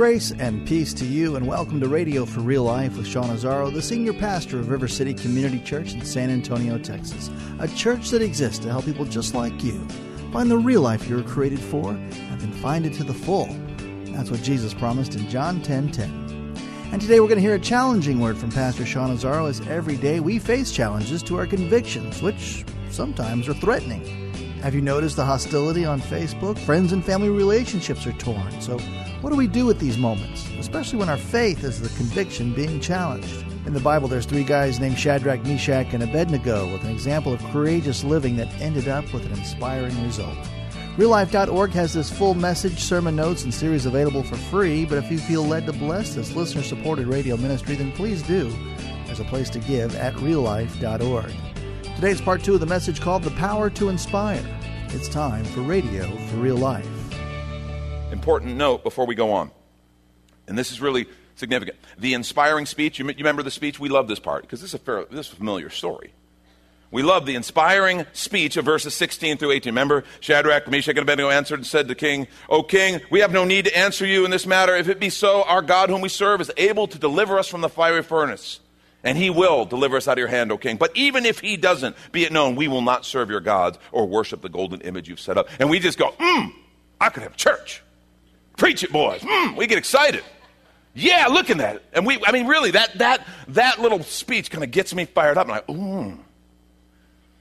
Grace and peace to you, and welcome to Radio for Real Life with Sean Azzaro, the senior pastor of River City Community Church in San Antonio, Texas. A church that exists to help people just like you find the real life you were created for and then find it to the full. That's what Jesus promised in John 10 10. And today we're going to hear a challenging word from Pastor Sean Azzaro as every day we face challenges to our convictions, which sometimes are threatening. Have you noticed the hostility on Facebook? Friends and family relationships are torn. So, what do we do with these moments, especially when our faith is the conviction being challenged? In the Bible, there's three guys named Shadrach, Meshach, and Abednego with an example of courageous living that ended up with an inspiring result. RealLife.org has this full message, sermon notes, and series available for free, but if you feel led to bless this listener supported radio ministry, then please do. There's a place to give at RealLife.org. Today's part two of the message called The Power to Inspire. It's time for Radio for Real Life. Important note before we go on, and this is really significant. The inspiring speech, you, you remember the speech? We love this part because this is a, this is a familiar story. We love the inspiring speech of verses 16 through 18. Remember, Shadrach, Meshach, and Abednego answered and said to the King, O king, we have no need to answer you in this matter. If it be so, our God whom we serve is able to deliver us from the fiery furnace. And he will deliver us out of your hand, O king. But even if he doesn't, be it known, we will not serve your gods or worship the golden image you've set up. And we just go, mmm, I could have church. Preach it, boys. Mmm, we get excited. Yeah, look at that. And we, I mean, really, that, that, that little speech kind of gets me fired up. And like, ooh,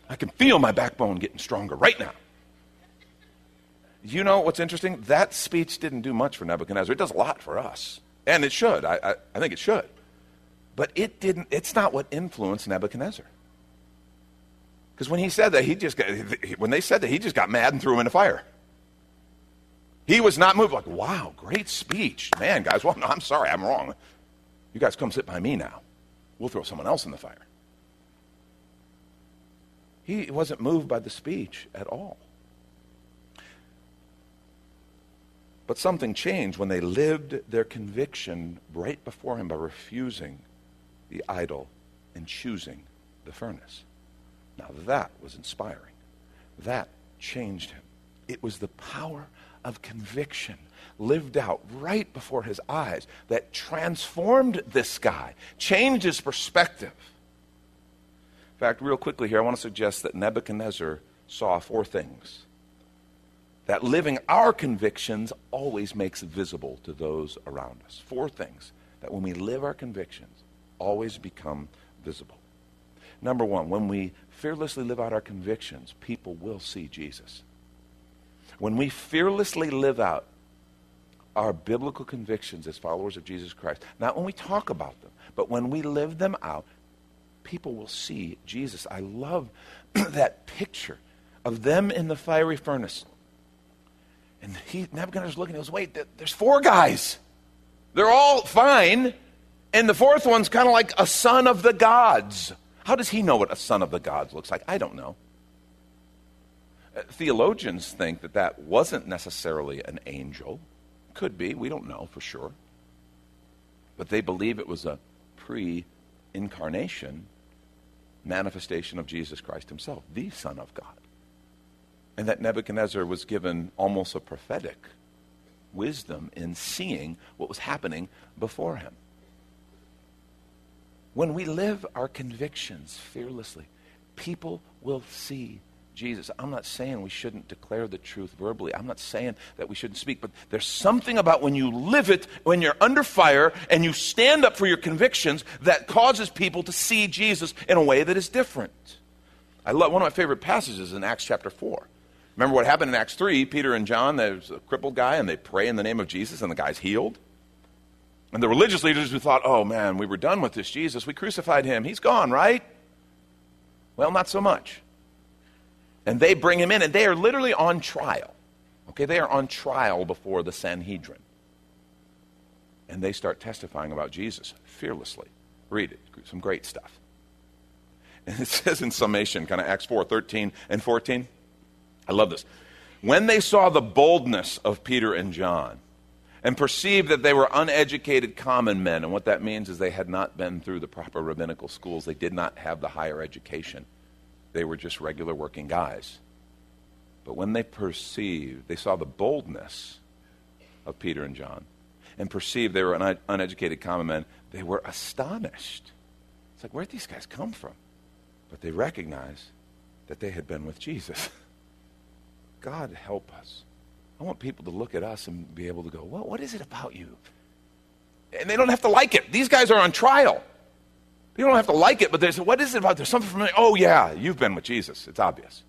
I can feel my backbone getting stronger right now. You know what's interesting? That speech didn't do much for Nebuchadnezzar. It does a lot for us. And it should. I, I, I think it should. But it didn't, it's not what influenced Nebuchadnezzar. Because when he said that, he just got, when they said that, he just got mad and threw him in the fire. He was not moved, like, wow, great speech. Man, guys, well, no, I'm sorry, I'm wrong. You guys come sit by me now. We'll throw someone else in the fire. He wasn't moved by the speech at all. But something changed when they lived their conviction right before him by refusing the idol and choosing the furnace. Now that was inspiring. That changed him. It was the power of conviction lived out right before his eyes that transformed this guy, changed his perspective. In fact, real quickly here, I want to suggest that Nebuchadnezzar saw four things that living our convictions always makes visible to those around us. Four things that when we live our convictions always become visible. Number one, when we fearlessly live out our convictions, people will see Jesus. When we fearlessly live out our biblical convictions as followers of Jesus Christ, not when we talk about them, but when we live them out, people will see Jesus. I love that picture of them in the fiery furnace. And he, Nebuchadnezzar's looking, he goes, wait, there's four guys. They're all fine. And the fourth one's kind of like a son of the gods. How does he know what a son of the gods looks like? I don't know. Uh, theologians think that that wasn't necessarily an angel. Could be, we don't know for sure. But they believe it was a pre incarnation manifestation of Jesus Christ himself, the Son of God. And that Nebuchadnezzar was given almost a prophetic wisdom in seeing what was happening before him. When we live our convictions fearlessly, people will see Jesus. I'm not saying we shouldn't declare the truth verbally. I'm not saying that we shouldn't speak, but there's something about when you live it, when you're under fire and you stand up for your convictions that causes people to see Jesus in a way that is different. I love one of my favorite passages in Acts chapter 4. Remember what happened in Acts 3? Peter and John, there's a crippled guy, and they pray in the name of Jesus, and the guy's healed. And the religious leaders who thought, oh man, we were done with this Jesus. We crucified him. He's gone, right? Well, not so much. And they bring him in, and they are literally on trial. Okay, they are on trial before the Sanhedrin. And they start testifying about Jesus fearlessly. Read it, some great stuff. And it says in summation, kind of Acts 4 13 and 14. I love this. When they saw the boldness of Peter and John, and perceived that they were uneducated common men. And what that means is they had not been through the proper rabbinical schools, they did not have the higher education. They were just regular working guys. But when they perceived, they saw the boldness of Peter and John and perceived they were un- uneducated common men, they were astonished. It's like, where'd these guys come from? But they recognized that they had been with Jesus. God help us. I want people to look at us and be able to go, well, what is it about you? And they don't have to like it. These guys are on trial. They don't have to like it, but they there's what is it about? There's something familiar. Oh, yeah, you've been with Jesus. It's obvious.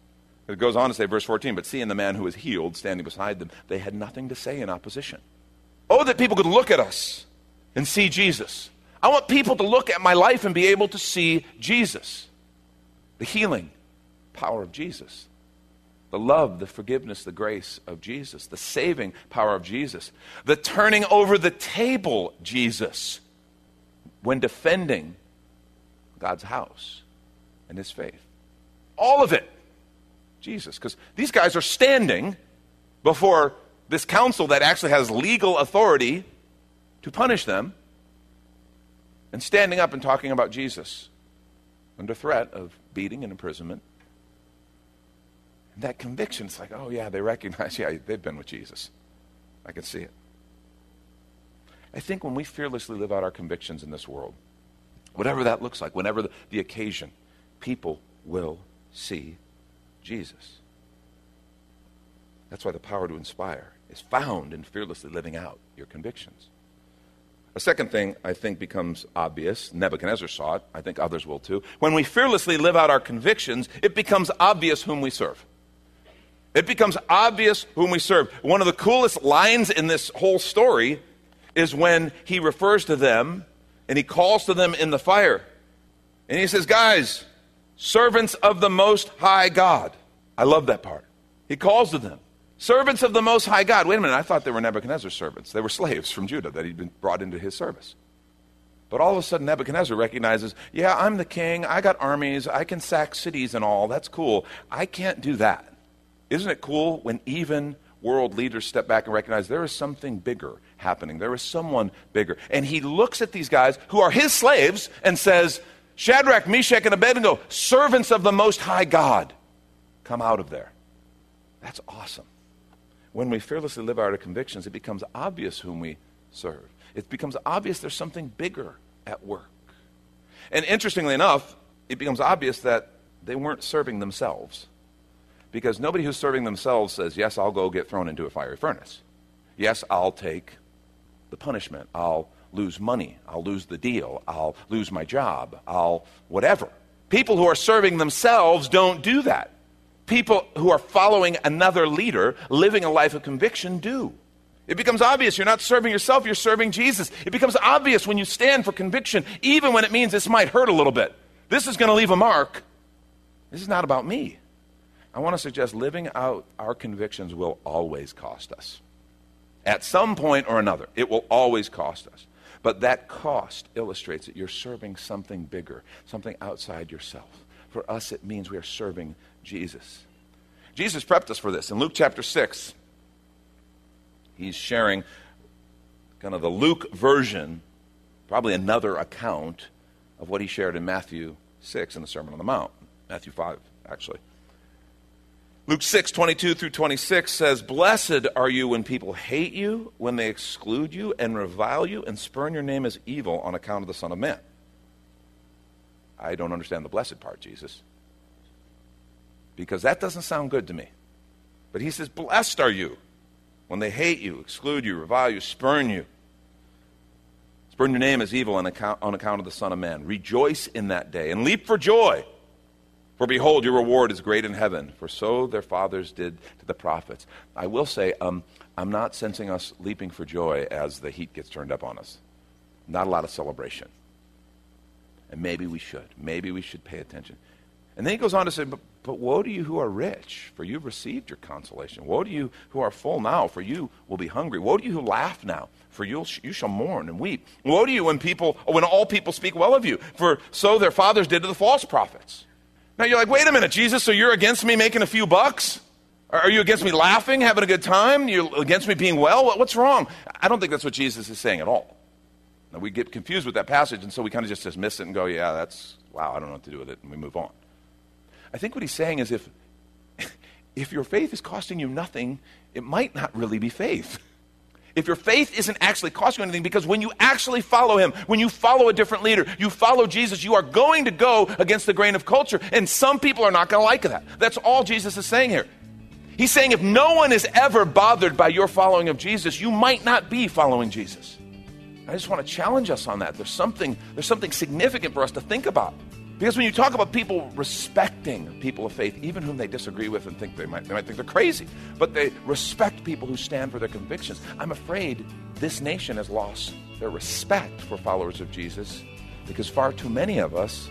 It goes on to say, verse 14, but seeing the man who was healed standing beside them, they had nothing to say in opposition. Oh, that people could look at us and see Jesus. I want people to look at my life and be able to see Jesus. The healing power of Jesus the love, the forgiveness, the grace of Jesus, the saving power of Jesus, the turning over the table, Jesus, when defending God's house and his faith. All of it, Jesus. Because these guys are standing before this council that actually has legal authority to punish them and standing up and talking about Jesus under threat of beating and imprisonment that conviction, it's like, oh, yeah, they recognize, yeah, they've been with Jesus. I can see it. I think when we fearlessly live out our convictions in this world, whatever that looks like, whenever the, the occasion, people will see Jesus. That's why the power to inspire is found in fearlessly living out your convictions. A second thing I think becomes obvious, Nebuchadnezzar saw it, I think others will too. When we fearlessly live out our convictions, it becomes obvious whom we serve. It becomes obvious whom we serve. One of the coolest lines in this whole story is when he refers to them and he calls to them in the fire. And he says, Guys, servants of the Most High God. I love that part. He calls to them, servants of the Most High God. Wait a minute, I thought they were Nebuchadnezzar's servants. They were slaves from Judah that he'd been brought into his service. But all of a sudden, Nebuchadnezzar recognizes, yeah, I'm the king. I got armies. I can sack cities and all. That's cool. I can't do that. Isn't it cool when even world leaders step back and recognize there is something bigger happening? There is someone bigger. And he looks at these guys who are his slaves and says, Shadrach, Meshach, and Abednego, servants of the Most High God, come out of there. That's awesome. When we fearlessly live out our convictions, it becomes obvious whom we serve. It becomes obvious there's something bigger at work. And interestingly enough, it becomes obvious that they weren't serving themselves. Because nobody who's serving themselves says, Yes, I'll go get thrown into a fiery furnace. Yes, I'll take the punishment. I'll lose money. I'll lose the deal. I'll lose my job. I'll whatever. People who are serving themselves don't do that. People who are following another leader, living a life of conviction, do. It becomes obvious you're not serving yourself, you're serving Jesus. It becomes obvious when you stand for conviction, even when it means this might hurt a little bit. This is going to leave a mark. This is not about me. I want to suggest living out our convictions will always cost us. At some point or another, it will always cost us. But that cost illustrates that you're serving something bigger, something outside yourself. For us, it means we are serving Jesus. Jesus prepped us for this. In Luke chapter 6, he's sharing kind of the Luke version, probably another account of what he shared in Matthew 6 in the Sermon on the Mount. Matthew 5, actually. Luke 6, 22 through 26 says, Blessed are you when people hate you, when they exclude you and revile you and spurn your name as evil on account of the Son of Man. I don't understand the blessed part, Jesus. Because that doesn't sound good to me. But he says, Blessed are you when they hate you, exclude you, revile you, spurn you. Spurn your name as evil on account, on account of the Son of Man. Rejoice in that day and leap for joy for behold, your reward is great in heaven, for so their fathers did to the prophets. I will say, um, I'm not sensing us leaping for joy as the heat gets turned up on us. Not a lot of celebration. And maybe we should. Maybe we should pay attention. And then he goes on to say, but, But woe to you who are rich, for you've received your consolation. Woe to you who are full now, for you will be hungry. Woe to you who laugh now, for you shall mourn and weep. Woe to you when people, when all people speak well of you, for so their fathers did to the false prophets. Now you're like, wait a minute, Jesus, so you're against me making a few bucks? Are you against me laughing, having a good time? You're against me being well? What's wrong? I don't think that's what Jesus is saying at all. Now, we get confused with that passage, and so we kind of just dismiss it and go, yeah, that's, wow, I don't know what to do with it, and we move on. I think what he's saying is if, if your faith is costing you nothing, it might not really be faith. If your faith isn't actually costing you anything, because when you actually follow him, when you follow a different leader, you follow Jesus, you are going to go against the grain of culture, and some people are not going to like that. That's all Jesus is saying here. He's saying if no one is ever bothered by your following of Jesus, you might not be following Jesus. I just want to challenge us on that. There's something, there's something significant for us to think about. Because when you talk about people respecting people of faith, even whom they disagree with and think they might, they might think they're crazy, but they respect people who stand for their convictions, I'm afraid this nation has lost their respect for followers of Jesus because far too many of us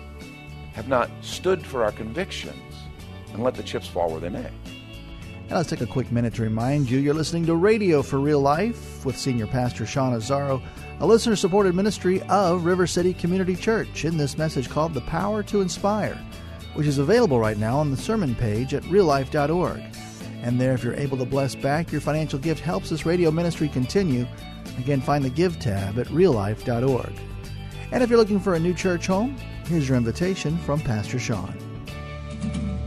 have not stood for our convictions and let the chips fall where they may. And let's take a quick minute to remind you you're listening to Radio for Real Life with Senior Pastor Sean Azzaro, a listener supported ministry of River City Community Church in this message called The Power to Inspire, which is available right now on the sermon page at reallife.org. And there, if you're able to bless back, your financial gift helps this radio ministry continue. Again, find the Give tab at reallife.org. And if you're looking for a new church home, here's your invitation from Pastor Sean.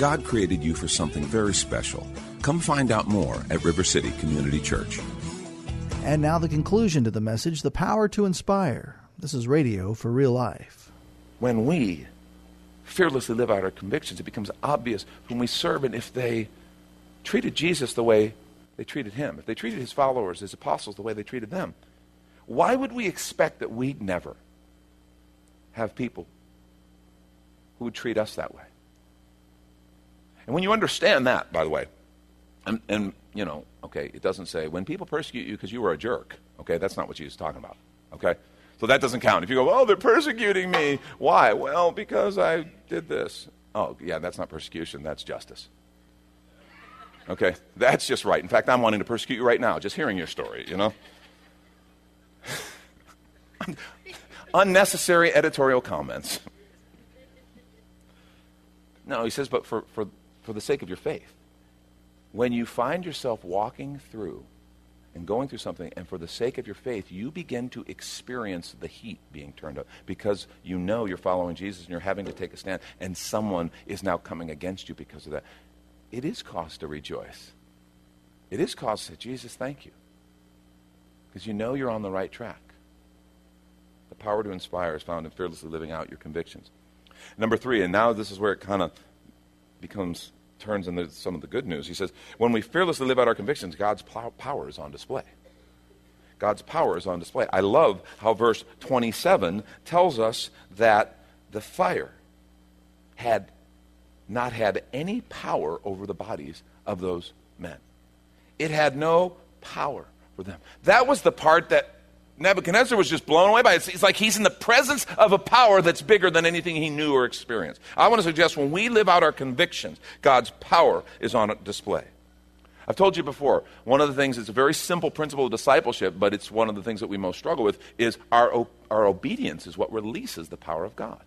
God created you for something very special. Come find out more at River City Community Church. And now the conclusion to the message The Power to Inspire. This is radio for real life. When we fearlessly live out our convictions, it becomes obvious when we serve, and if they treated Jesus the way they treated him, if they treated his followers, his apostles, the way they treated them, why would we expect that we'd never have people who would treat us that way? And when you understand that, by the way, and, and you know, okay, it doesn't say when people persecute you because you were a jerk. Okay, that's not what Jesus is talking about. Okay, so that doesn't count. If you go, oh, they're persecuting me. Why? Well, because I did this. Oh, yeah, that's not persecution. That's justice. Okay, that's just right. In fact, I'm wanting to persecute you right now, just hearing your story. You know. Unnecessary editorial comments. No, he says, but for, for for the sake of your faith. When you find yourself walking through and going through something, and for the sake of your faith, you begin to experience the heat being turned up because you know you're following Jesus and you're having to take a stand, and someone is now coming against you because of that. It is cause to rejoice. It is cause to say, Jesus, thank you. Because you know you're on the right track. The power to inspire is found in fearlessly living out your convictions. Number three, and now this is where it kind of becomes turns into some of the good news. He says, when we fearlessly live out our convictions, God's power is on display. God's power is on display. I love how verse 27 tells us that the fire had not had any power over the bodies of those men. It had no power for them. That was the part that Nebuchadnezzar was just blown away by it. It's like he's in the presence of a power that's bigger than anything he knew or experienced. I want to suggest when we live out our convictions, God's power is on display. I've told you before, one of the things, it's a very simple principle of discipleship, but it's one of the things that we most struggle with, is our, our obedience is what releases the power of God.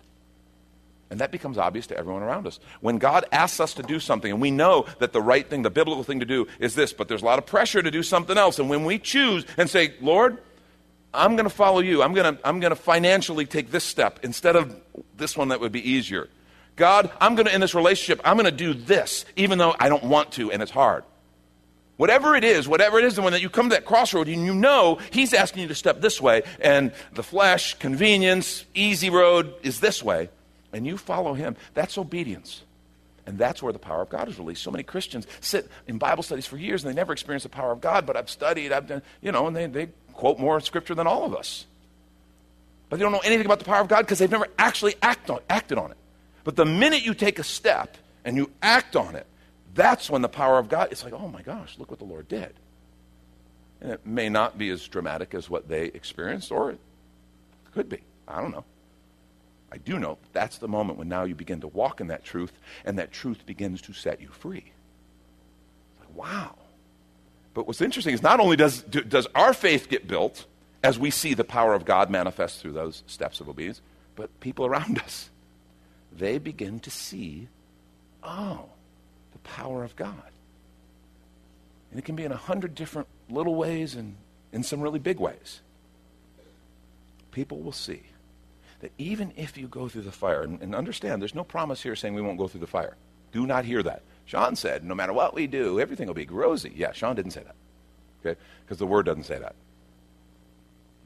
And that becomes obvious to everyone around us. When God asks us to do something, and we know that the right thing, the biblical thing to do is this, but there's a lot of pressure to do something else. And when we choose and say, Lord, I'm going to follow you. I'm going to I'm going to financially take this step instead of this one that would be easier. God, I'm going to, in this relationship, I'm going to do this, even though I don't want to and it's hard. Whatever it is, whatever it is, and when you come to that crossroad and you know He's asking you to step this way, and the flesh, convenience, easy road is this way, and you follow Him, that's obedience. And that's where the power of God is released. So many Christians sit in Bible studies for years and they never experience the power of God, but I've studied, I've done, you know, and they, they quote more scripture than all of us. But they don't know anything about the power of God because they've never actually act on, acted on it. But the minute you take a step and you act on it, that's when the power of God, it's like, oh my gosh, look what the Lord did. And it may not be as dramatic as what they experienced, or it could be. I don't know. I do know that's the moment when now you begin to walk in that truth, and that truth begins to set you free. It's like, wow. But what's interesting is not only does, does our faith get built as we see the power of God manifest through those steps of obedience, but people around us, they begin to see, oh, the power of God. And it can be in a hundred different little ways and in some really big ways. People will see that even if you go through the fire, and, and, understand there's no promise here saying we won't go through the fire. Do not hear that. Sean said, no matter what we do, everything will be rosy. Yeah, Sean didn't say that. Okay? Because the word doesn't say that.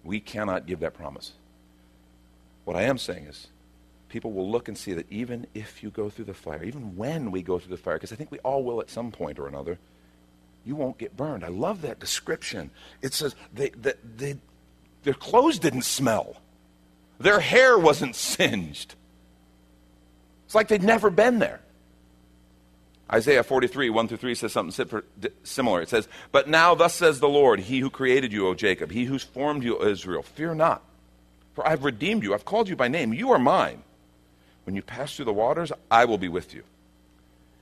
We cannot give that promise. What I am saying is, people will look and see that even if you go through the fire, even when we go through the fire, because I think we all will at some point or another, you won't get burned. I love that description. It says they, they, they, their clothes didn't smell, their hair wasn't singed. It's like they'd never been there. Isaiah 43, 1 through 3 says something similar. It says, But now thus says the Lord, He who created you, O Jacob, He who's formed you, O Israel, fear not, for I've redeemed you. I've called you by name. You are mine. When you pass through the waters, I will be with you.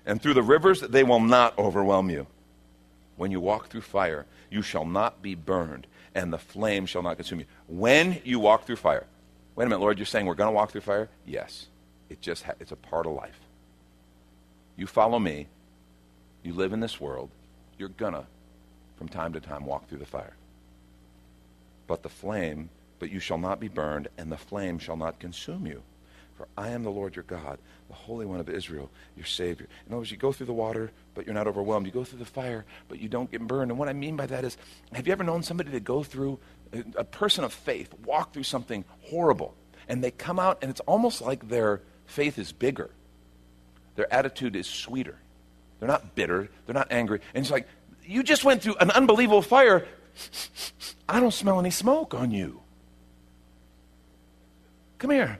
And through the rivers, they will not overwhelm you. When you walk through fire, you shall not be burned, and the flame shall not consume you. When you walk through fire, wait a minute, Lord, you're saying we're going to walk through fire? Yes. It just ha- it's a part of life. You follow me, you live in this world, you're gonna, from time to time, walk through the fire. But the flame, but you shall not be burned, and the flame shall not consume you. For I am the Lord your God, the Holy One of Israel, your Savior. In other words, you go through the water, but you're not overwhelmed. You go through the fire, but you don't get burned. And what I mean by that is, have you ever known somebody to go through, a person of faith, walk through something horrible, and they come out, and it's almost like their faith is bigger. Their attitude is sweeter. They're not bitter. They're not angry. And it's like, you just went through an unbelievable fire. I don't smell any smoke on you. Come here.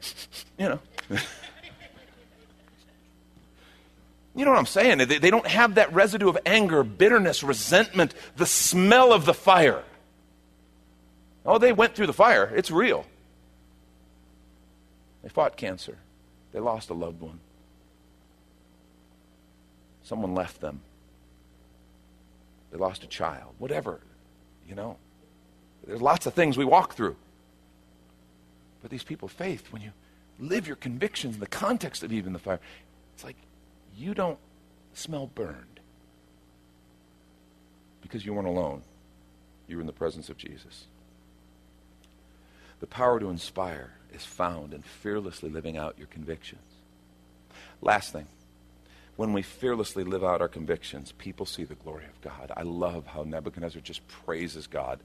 You know. you know what I'm saying? They, they don't have that residue of anger, bitterness, resentment, the smell of the fire. Oh, they went through the fire. It's real. They fought cancer. They lost a loved one. Someone left them. They lost a child. Whatever, you know. There's lots of things we walk through. But these people faith, when you live your convictions in the context of even the fire, it's like you don't smell burned because you weren't alone. You were in the presence of Jesus. The power to inspire is found in fearlessly living out your convictions. Last thing when we fearlessly live out our convictions, people see the glory of God. I love how Nebuchadnezzar just praises God.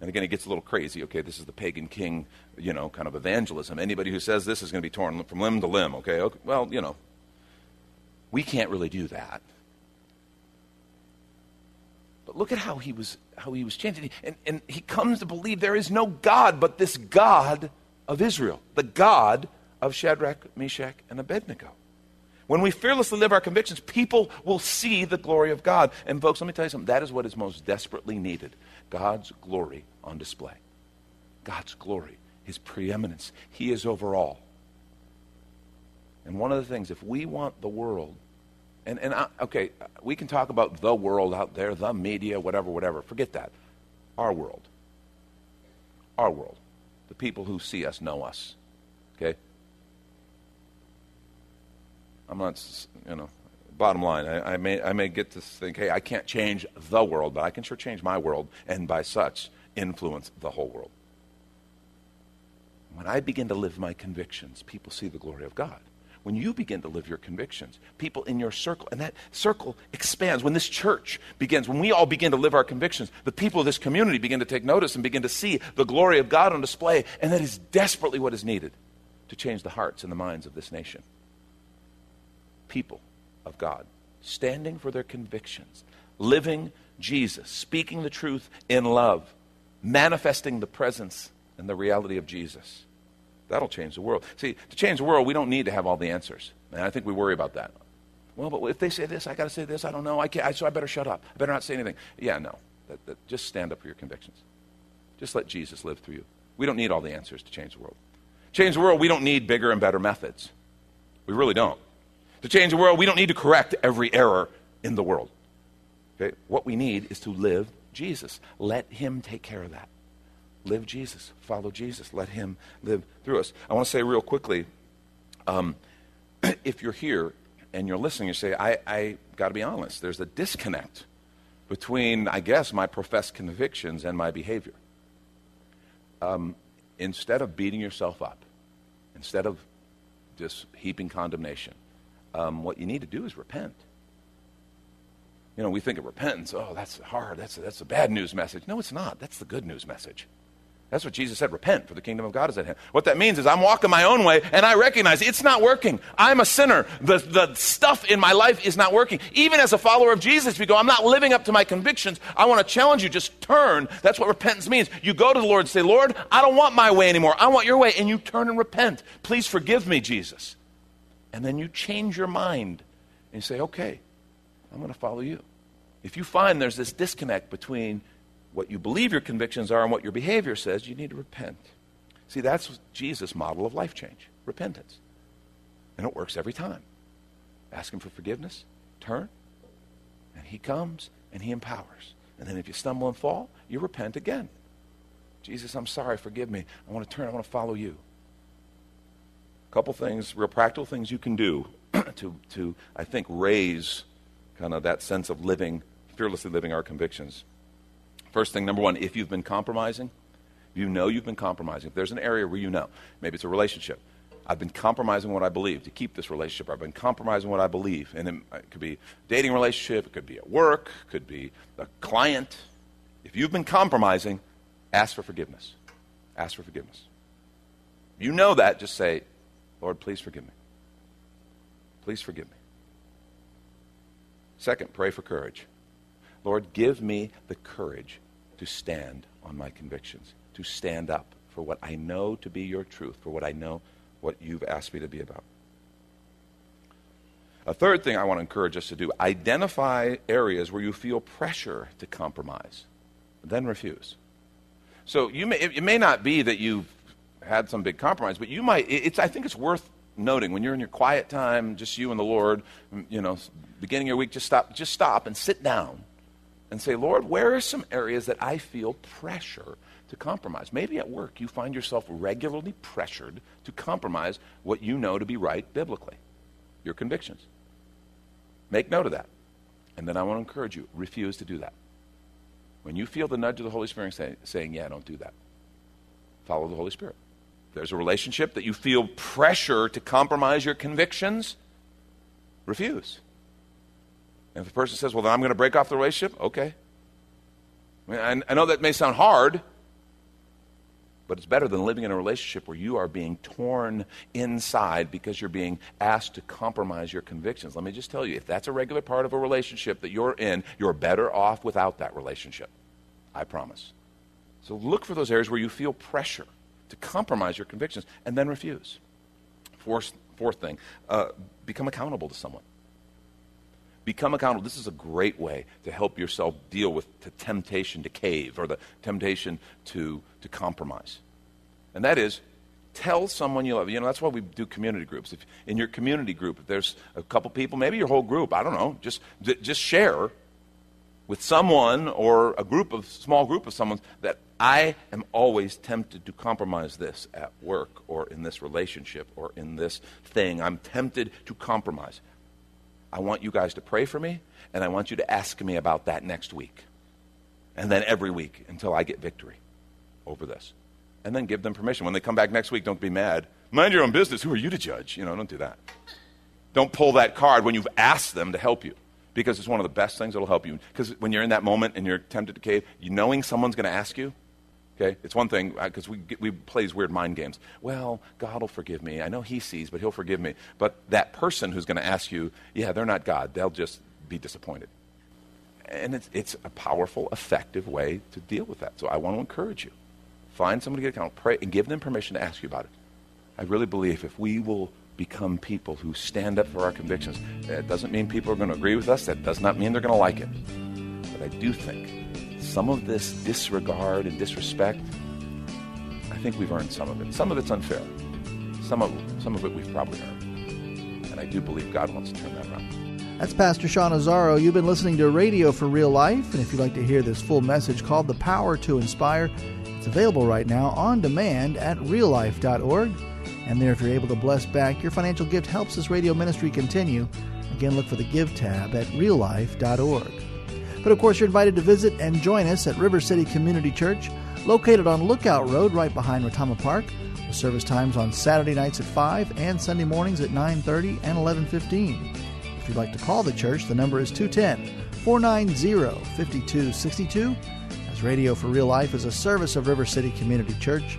And again, it gets a little crazy. Okay, this is the pagan king, you know, kind of evangelism. Anybody who says this is going to be torn from limb to limb, okay? okay well, you know, we can't really do that. But look at how he was how he was changing. And, and he comes to believe there is no God but this God of Israel, the God of Shadrach, Meshach, and Abednego. When we fearlessly live our convictions, people will see the glory of God. And, folks, let me tell you something. That is what is most desperately needed God's glory on display. God's glory, His preeminence. He is over all. And one of the things, if we want the world, and, and I, okay, we can talk about the world out there, the media, whatever, whatever. Forget that. Our world. Our world. The people who see us know us. Okay? I'm not, you know, bottom line, I, I, may, I may get to think, hey, I can't change the world, but I can sure change my world, and by such, influence the whole world. When I begin to live my convictions, people see the glory of God. When you begin to live your convictions, people in your circle, and that circle expands. When this church begins, when we all begin to live our convictions, the people of this community begin to take notice and begin to see the glory of God on display, and that is desperately what is needed to change the hearts and the minds of this nation. People of God, standing for their convictions, living Jesus, speaking the truth in love, manifesting the presence and the reality of Jesus. That'll change the world. See, to change the world, we don't need to have all the answers. And I think we worry about that. Well, but if they say this, I got to say this. I don't know. I can't, so I better shut up. I better not say anything. Yeah, no. That, that, just stand up for your convictions. Just let Jesus live through you. We don't need all the answers to change the world. Change the world, we don't need bigger and better methods. We really don't. To change the world, we don't need to correct every error in the world. Okay? What we need is to live Jesus. Let Him take care of that. Live Jesus. Follow Jesus. Let Him live through us. I want to say real quickly um, if you're here and you're listening, you say, I, I got to be honest, there's a disconnect between, I guess, my professed convictions and my behavior. Um, instead of beating yourself up, instead of just heaping condemnation, um, what you need to do is repent. You know, we think of repentance, oh, that's hard, that's that's a bad news message. No, it's not. That's the good news message. That's what Jesus said repent, for the kingdom of God is at hand. What that means is I'm walking my own way and I recognize it's not working. I'm a sinner. The, the stuff in my life is not working. Even as a follower of Jesus, you go, I'm not living up to my convictions, I want to challenge you, just turn. That's what repentance means. You go to the Lord and say, Lord, I don't want my way anymore. I want your way. And you turn and repent. Please forgive me, Jesus. And then you change your mind and you say, okay, I'm going to follow you. If you find there's this disconnect between what you believe your convictions are and what your behavior says, you need to repent. See, that's Jesus' model of life change repentance. And it works every time. Ask Him for forgiveness, turn, and He comes and He empowers. And then if you stumble and fall, you repent again. Jesus, I'm sorry, forgive me. I want to turn, I want to follow you. Couple things, real practical things you can do to, to, I think, raise kind of that sense of living, fearlessly living our convictions. First thing, number one, if you've been compromising, you know you've been compromising. If there's an area where you know, maybe it's a relationship. I've been compromising what I believe to keep this relationship. I've been compromising what I believe. And it could be dating relationship, it could be at work, it could be a client. If you've been compromising, ask for forgiveness. Ask for forgiveness. You know that, just say, Lord, please forgive me. Please forgive me. Second, pray for courage. Lord, give me the courage to stand on my convictions, to stand up for what I know to be your truth, for what I know what you've asked me to be about. A third thing I want to encourage us to do identify areas where you feel pressure to compromise, then refuse. So you may, it may not be that you've had some big compromise, but you might, it's, I think it's worth noting when you're in your quiet time, just you and the Lord, you know, beginning your week, just stop, just stop and sit down and say, Lord, where are some areas that I feel pressure to compromise? Maybe at work you find yourself regularly pressured to compromise what you know to be right biblically, your convictions. Make note of that. And then I want to encourage you refuse to do that. When you feel the nudge of the Holy Spirit say, saying, Yeah, don't do that, follow the Holy Spirit. There's a relationship that you feel pressure to compromise your convictions, refuse. And if the person says, well, then I'm going to break off the relationship, okay. I, mean, I, I know that may sound hard, but it's better than living in a relationship where you are being torn inside because you're being asked to compromise your convictions. Let me just tell you if that's a regular part of a relationship that you're in, you're better off without that relationship. I promise. So look for those areas where you feel pressure to compromise your convictions and then refuse. Fourth, fourth thing, uh, become accountable to someone. Become accountable. This is a great way to help yourself deal with the temptation to cave or the temptation to, to compromise. And that is, tell someone you love. You know, that's why we do community groups. If in your community group, if there's a couple people, maybe your whole group, I don't know, just, just share with someone or a group of small group of someone that I am always tempted to compromise this at work or in this relationship or in this thing. I'm tempted to compromise. I want you guys to pray for me, and I want you to ask me about that next week. And then every week until I get victory over this. And then give them permission. When they come back next week, don't be mad. Mind your own business. Who are you to judge? You know, don't do that. Don't pull that card when you've asked them to help you because it's one of the best things that'll help you. Because when you're in that moment and you're tempted to cave, you knowing someone's going to ask you, okay, it's one thing because uh, we, we play these weird mind games. Well, God will forgive me. I know He sees, but He'll forgive me. But that person who's going to ask you, yeah, they're not God. They'll just be disappointed. And it's, it's a powerful, effective way to deal with that. So I want to encourage you. Find somebody to get account, pray, and give them permission to ask you about it. I really believe if we will become people who stand up for our convictions, that doesn't mean people are going to agree with us. That does not mean they're going to like it. But I do think some of this disregard and disrespect, I think we've earned some of it. Some of it's unfair. Some of, some of it we've probably earned. And I do believe God wants to turn that around. That's Pastor Sean Azzaro. You've been listening to Radio for Real Life. And if you'd like to hear this full message called The Power to Inspire, it's available right now on demand at reallife.org. And there, if you're able to bless back, your financial gift helps this radio ministry continue. Again, look for the Give tab at reallife.org. But of course, you're invited to visit and join us at River City Community Church, located on Lookout Road right behind Rotama Park. The service times on Saturday nights at 5 and Sunday mornings at 9:30 and 11:15. If you'd like to call the church, the number is 210 490 5262. As Radio for Real Life is a service of River City Community Church.